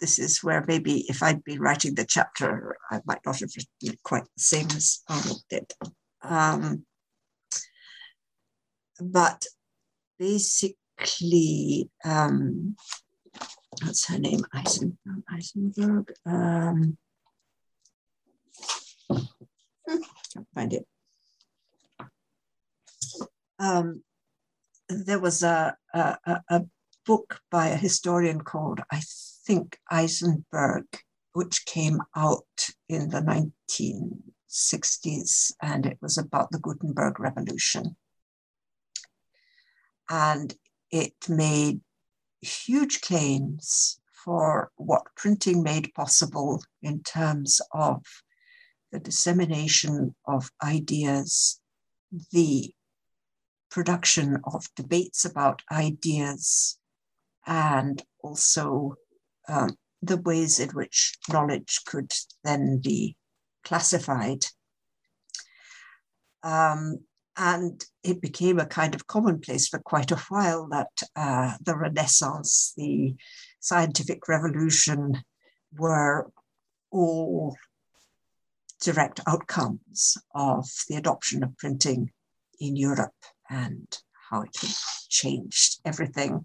this is where maybe if I'd been writing the chapter, I might not have written it quite the same as Arnold did. Um, but basically, um, what's her name? Eisen, Eisenberg. Um, can't find it. Um, there was a, a, a book by a historian called, I think, Eisenberg, which came out in the 1960s, and it was about the Gutenberg Revolution. And it made huge claims for what printing made possible in terms of the dissemination of ideas, the production of debates about ideas, and also um, the ways in which knowledge could then be classified. Um, and it became a kind of commonplace for quite a while that uh, the Renaissance, the scientific revolution were all direct outcomes of the adoption of printing in Europe and how it changed everything.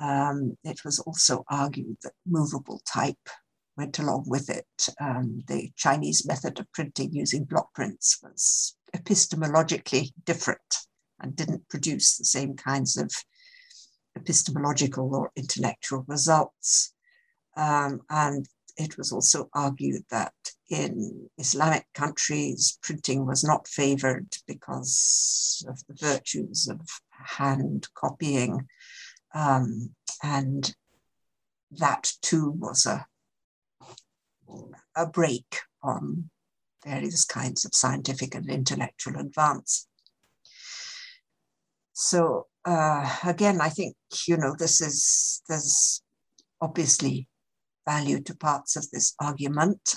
Um, it was also argued that movable type went along with it. Um, the Chinese method of printing using block prints was epistemologically different and didn't produce the same kinds of epistemological or intellectual results. Um, and it was also argued that in Islamic countries, printing was not favored because of the virtues of hand copying. Um, and that too was a, a brake on various kinds of scientific and intellectual advance. So uh, again, I think you know this is there's obviously value to parts of this argument,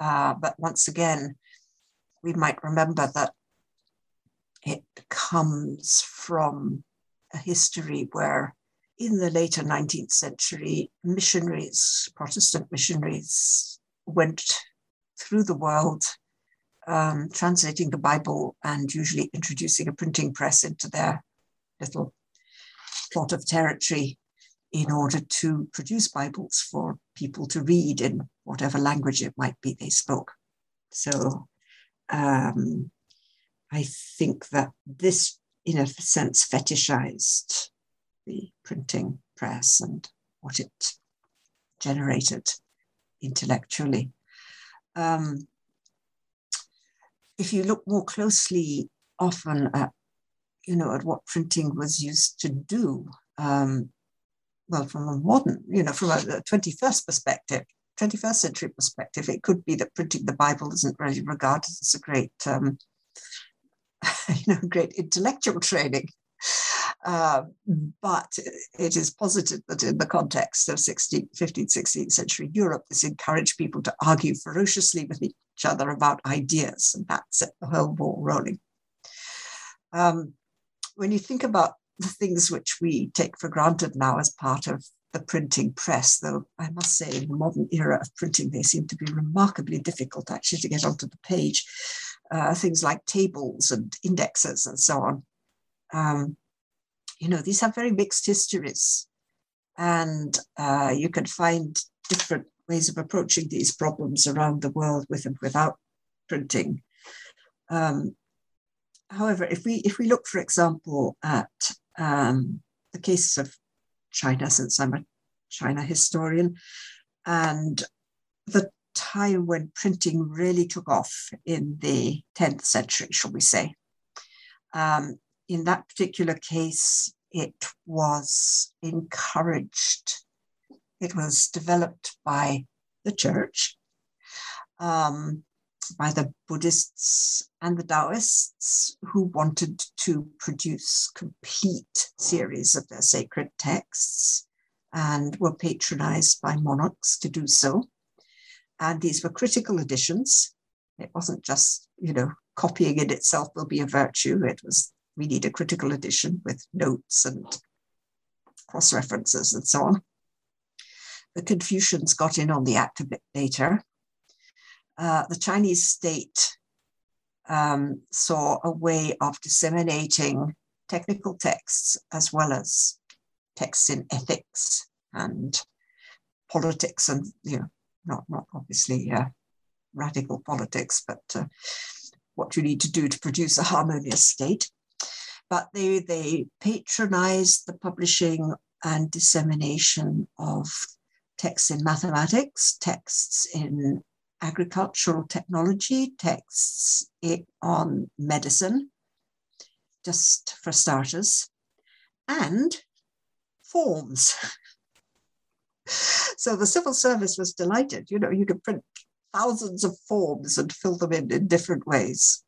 uh, but once again, we might remember that it comes from a history where in the later 19th century, missionaries, Protestant missionaries, went through the world um, translating the Bible and usually introducing a printing press into their little plot of territory in order to produce Bibles for people to read in whatever language it might be they spoke. So um, I think that this, in a sense, fetishized the printing press and what it generated intellectually. Um, if you look more closely often at you know, at what printing was used to do. Um, well, from a modern, you know, from a, a 21st perspective, 21st century perspective, it could be that printing the Bible isn't really regarded as a great, um, you know, great intellectual training. Uh, but it is posited that in the context of 16, 15th, 16th century Europe, this encouraged people to argue ferociously with each other about ideas, and that set the whole ball rolling. Um, when you think about the things which we take for granted now as part of the printing press, though I must say, in the modern era of printing, they seem to be remarkably difficult actually to get onto the page. Uh, things like tables and indexes and so on. Um, you know, these have very mixed histories, and uh, you can find different ways of approaching these problems around the world with and without printing. Um, however, if we if we look, for example, at um, the cases of China, since I'm a China historian, and the time when printing really took off in the 10th century, shall we say. Um, in that particular case, it was encouraged. It was developed by the church, um, by the Buddhists and the Taoists who wanted to produce complete series of their sacred texts and were patronized by monarchs to do so. And these were critical editions. It wasn't just, you know, copying in itself will be a virtue. It was, we need a critical edition with notes and cross references and so on. The Confucians got in on the act a bit later. Uh, the Chinese state um, saw a way of disseminating technical texts as well as texts in ethics and politics and you know not not obviously uh, radical politics but uh, what you need to do to produce a harmonious state but they they patronized the publishing and dissemination of texts in mathematics texts in agricultural technology, texts on medicine, just for starters, and forms. so the civil service was delighted. You know, you could print thousands of forms and fill them in in different ways.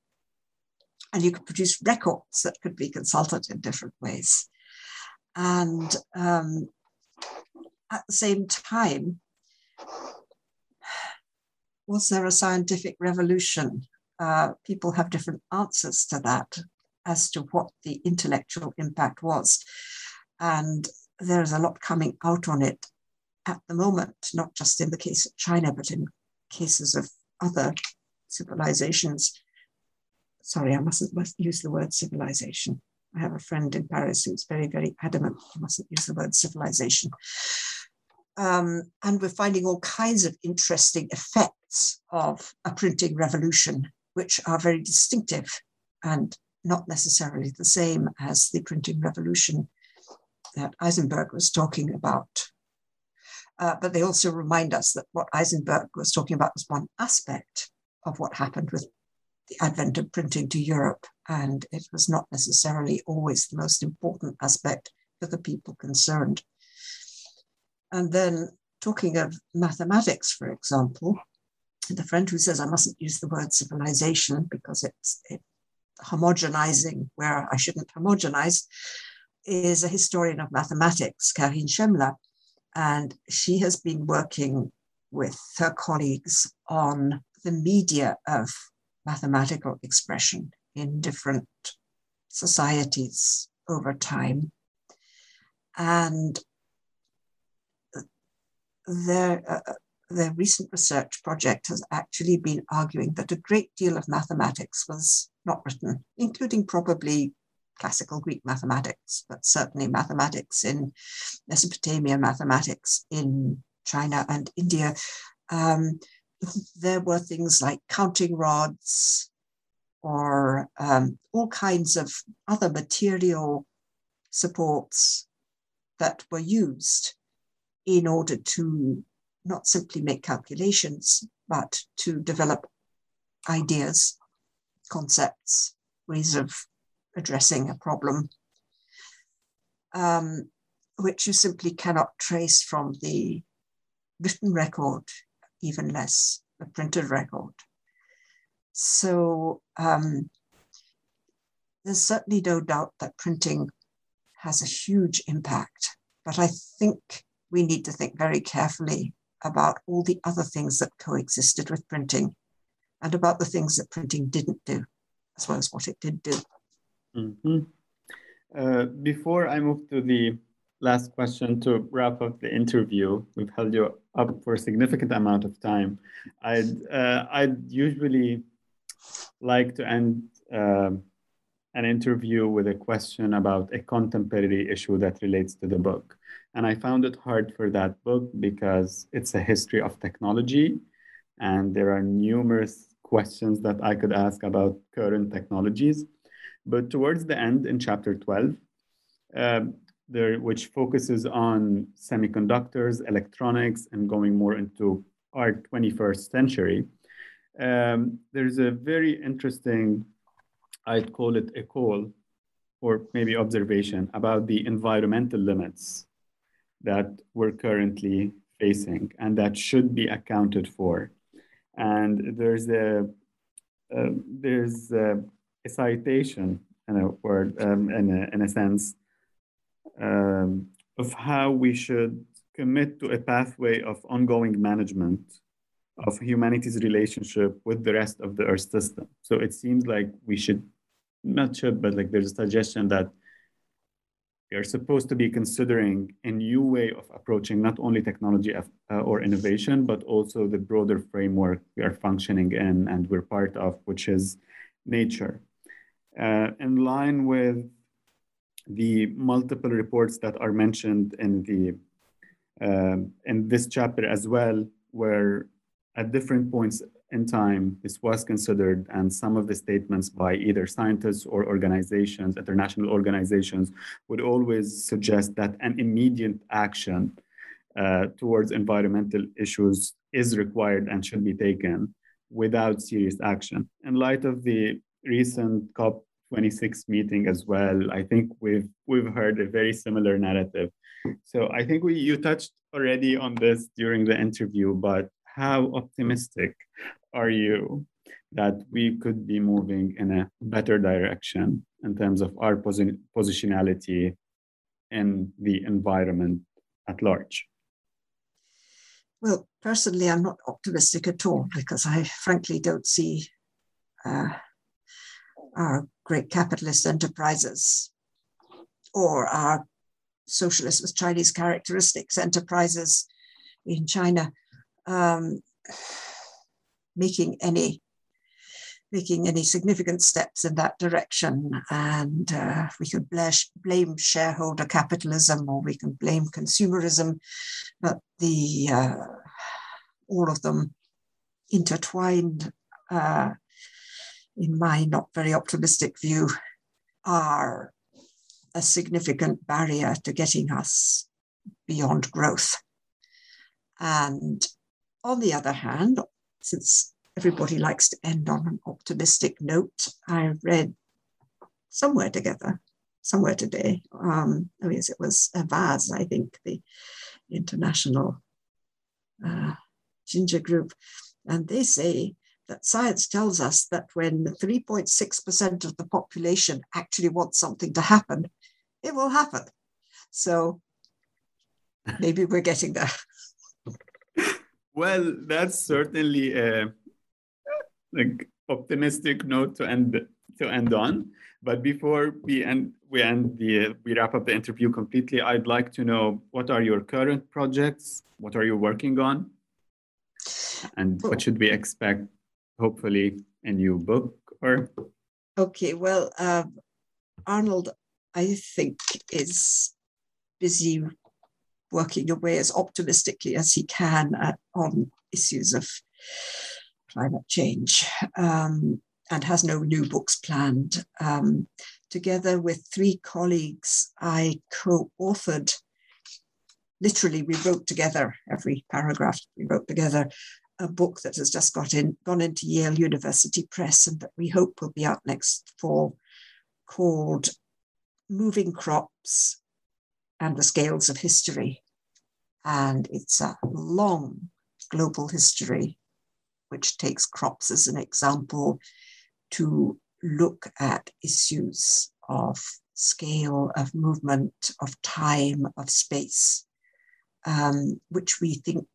And you could produce records that could be consulted in different ways. And um, at the same time, was there a scientific revolution? Uh, people have different answers to that as to what the intellectual impact was. And there's a lot coming out on it at the moment, not just in the case of China, but in cases of other civilizations. Sorry, I mustn't use the word civilization. I have a friend in Paris who's very, very adamant I mustn't use the word civilization. Um, and we're finding all kinds of interesting effects of a printing revolution, which are very distinctive and not necessarily the same as the printing revolution that Eisenstein was talking about. Uh, but they also remind us that what Eisenstein was talking about was one aspect of what happened with the advent of printing to Europe. And it was not necessarily always the most important aspect for the people concerned. And then talking of mathematics, for example, the friend who says I mustn't use the word civilization because it's it, homogenizing where I shouldn't homogenize is a historian of mathematics, Karine Chemla. And she has been working with her colleagues on the media of mathematical expression in different societies over time. And their, uh, recent research project has actually been arguing that a great deal of mathematics was not written, including probably classical Greek mathematics, but certainly mathematics in Mesopotamia, mathematics in China and India. Um, there were things like counting rods or um, all kinds of other material supports that were used in order to not simply make calculations, but to develop ideas, concepts, ways of addressing a problem um, which you simply cannot trace from the written record, even less a printed record. So um, there's certainly no doubt that printing has a huge impact, but I think we need to think very carefully about all the other things that coexisted with printing and about the things that printing didn't do, as well as what it did do. Mm-hmm. Uh, before I move to the last question to wrap up the interview, we've held you up for a significant amount of time. I'd, uh, I'd usually like to end uh, an interview with a question about a contemporary issue that relates to the book. And I found it hard for that book because it's a history of technology, and there are numerous questions that I could ask about current technologies. But towards the end, in chapter 12, um, there, which focuses on semiconductors, electronics, and going more into our 21st century, um, there's a very interesting, I'd call it a call or maybe observation about the environmental limits that we're currently facing and that should be accounted for. And there's a uh, there's a, a, citation in a word um, in, a, in a sense um, of how we should commit to a pathway of ongoing management of humanity's relationship with the rest of the Earth system. So it seems like we should, not should, but like there's a suggestion that we are supposed to be considering a new way of approaching not only technology uh, or innovation, but also the broader framework we are functioning in and we're part of, which is nature. Uh, in line with the multiple reports that are mentioned in the um, in this chapter as well, where at different points in time this was considered, and some of the statements by either scientists or organizations, international organizations, would always suggest that an immediate action uh, towards environmental issues is required and should be taken without serious action. In light of the recent COP 26 meeting as well. I think we've we've heard a very similar narrative. So I think we you touched already on this during the interview, but how optimistic are you that we could be moving in a better direction in terms of our posi- positionality in the environment at large? Well, personally, I'm not optimistic at all because I frankly don't see uh, our great capitalist enterprises or our socialist with Chinese characteristics enterprises in China um, making any making any significant steps in that direction. And uh, we could blame shareholder capitalism or we can blame consumerism, but the uh, all of them intertwined uh, in my not very optimistic view, are a significant barrier to getting us beyond growth. And on the other hand, since everybody likes to end on an optimistic note, I read somewhere together, somewhere today, um, oh yes, it was Avaaz, I think, the international uh, ginger group, and they say that science tells us that when 3.6% of the population actually wants something to happen, it will happen. So maybe we're getting there. well, that's certainly a like optimistic note to end to end on. But before we end, we end the we wrap up the interview completely. I'd like to know what are your current projects? What are you working on? And what should we expect hopefully a new book or okay well um, arnold i think is busy working away as optimistically as he can at, on issues of climate change um, and has no new books planned. Um, together with three colleagues i co-authored literally we wrote together every paragraph we wrote together a book that has just got in, gone into Yale University Press and that we hope will be out next fall called Moving Crops and the Scales of History. And it's a long global history, which takes crops as an example to look at issues of scale, of movement, of time, of space, um, which we think,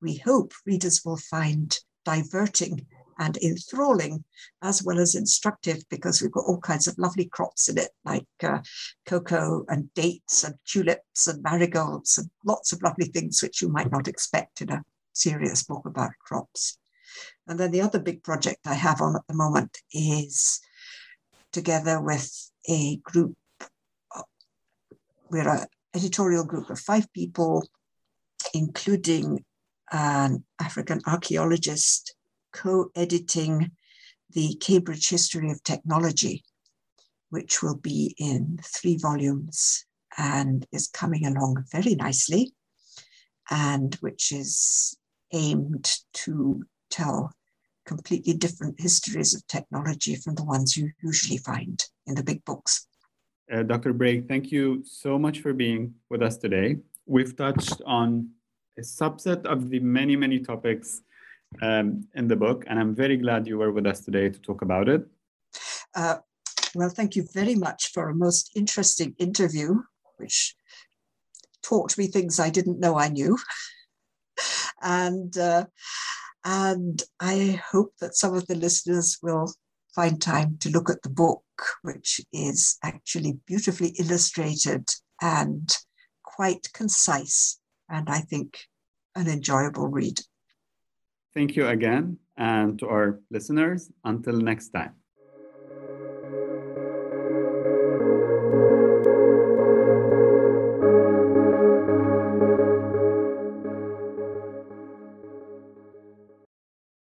we hope readers will find diverting and enthralling as well as instructive because we've got all kinds of lovely crops in it like uh, cocoa and dates and tulips and marigolds and lots of lovely things which you might not expect in a serious book about crops. And then the other big project I have on at the moment is together with a group, we're an editorial group of five people, including an African archaeologist co-editing the Cambridge History of Technology, which will be in three volumes and is coming along very nicely, and which is aimed to tell completely different histories of technology from the ones you usually find in the big books. Uh, Dr. Brake, thank you so much for being with us today. We've touched on a subset of the many, many topics um, in the book, and I'm very glad you were with us today to talk about it. Uh, well, thank you very much for a most interesting interview, which taught me things I didn't know I knew. and uh, and I hope that some of the listeners will find time to look at the book, which is actually beautifully illustrated and quite concise, and I think an enjoyable read. Thank you again, and to our listeners, until next time.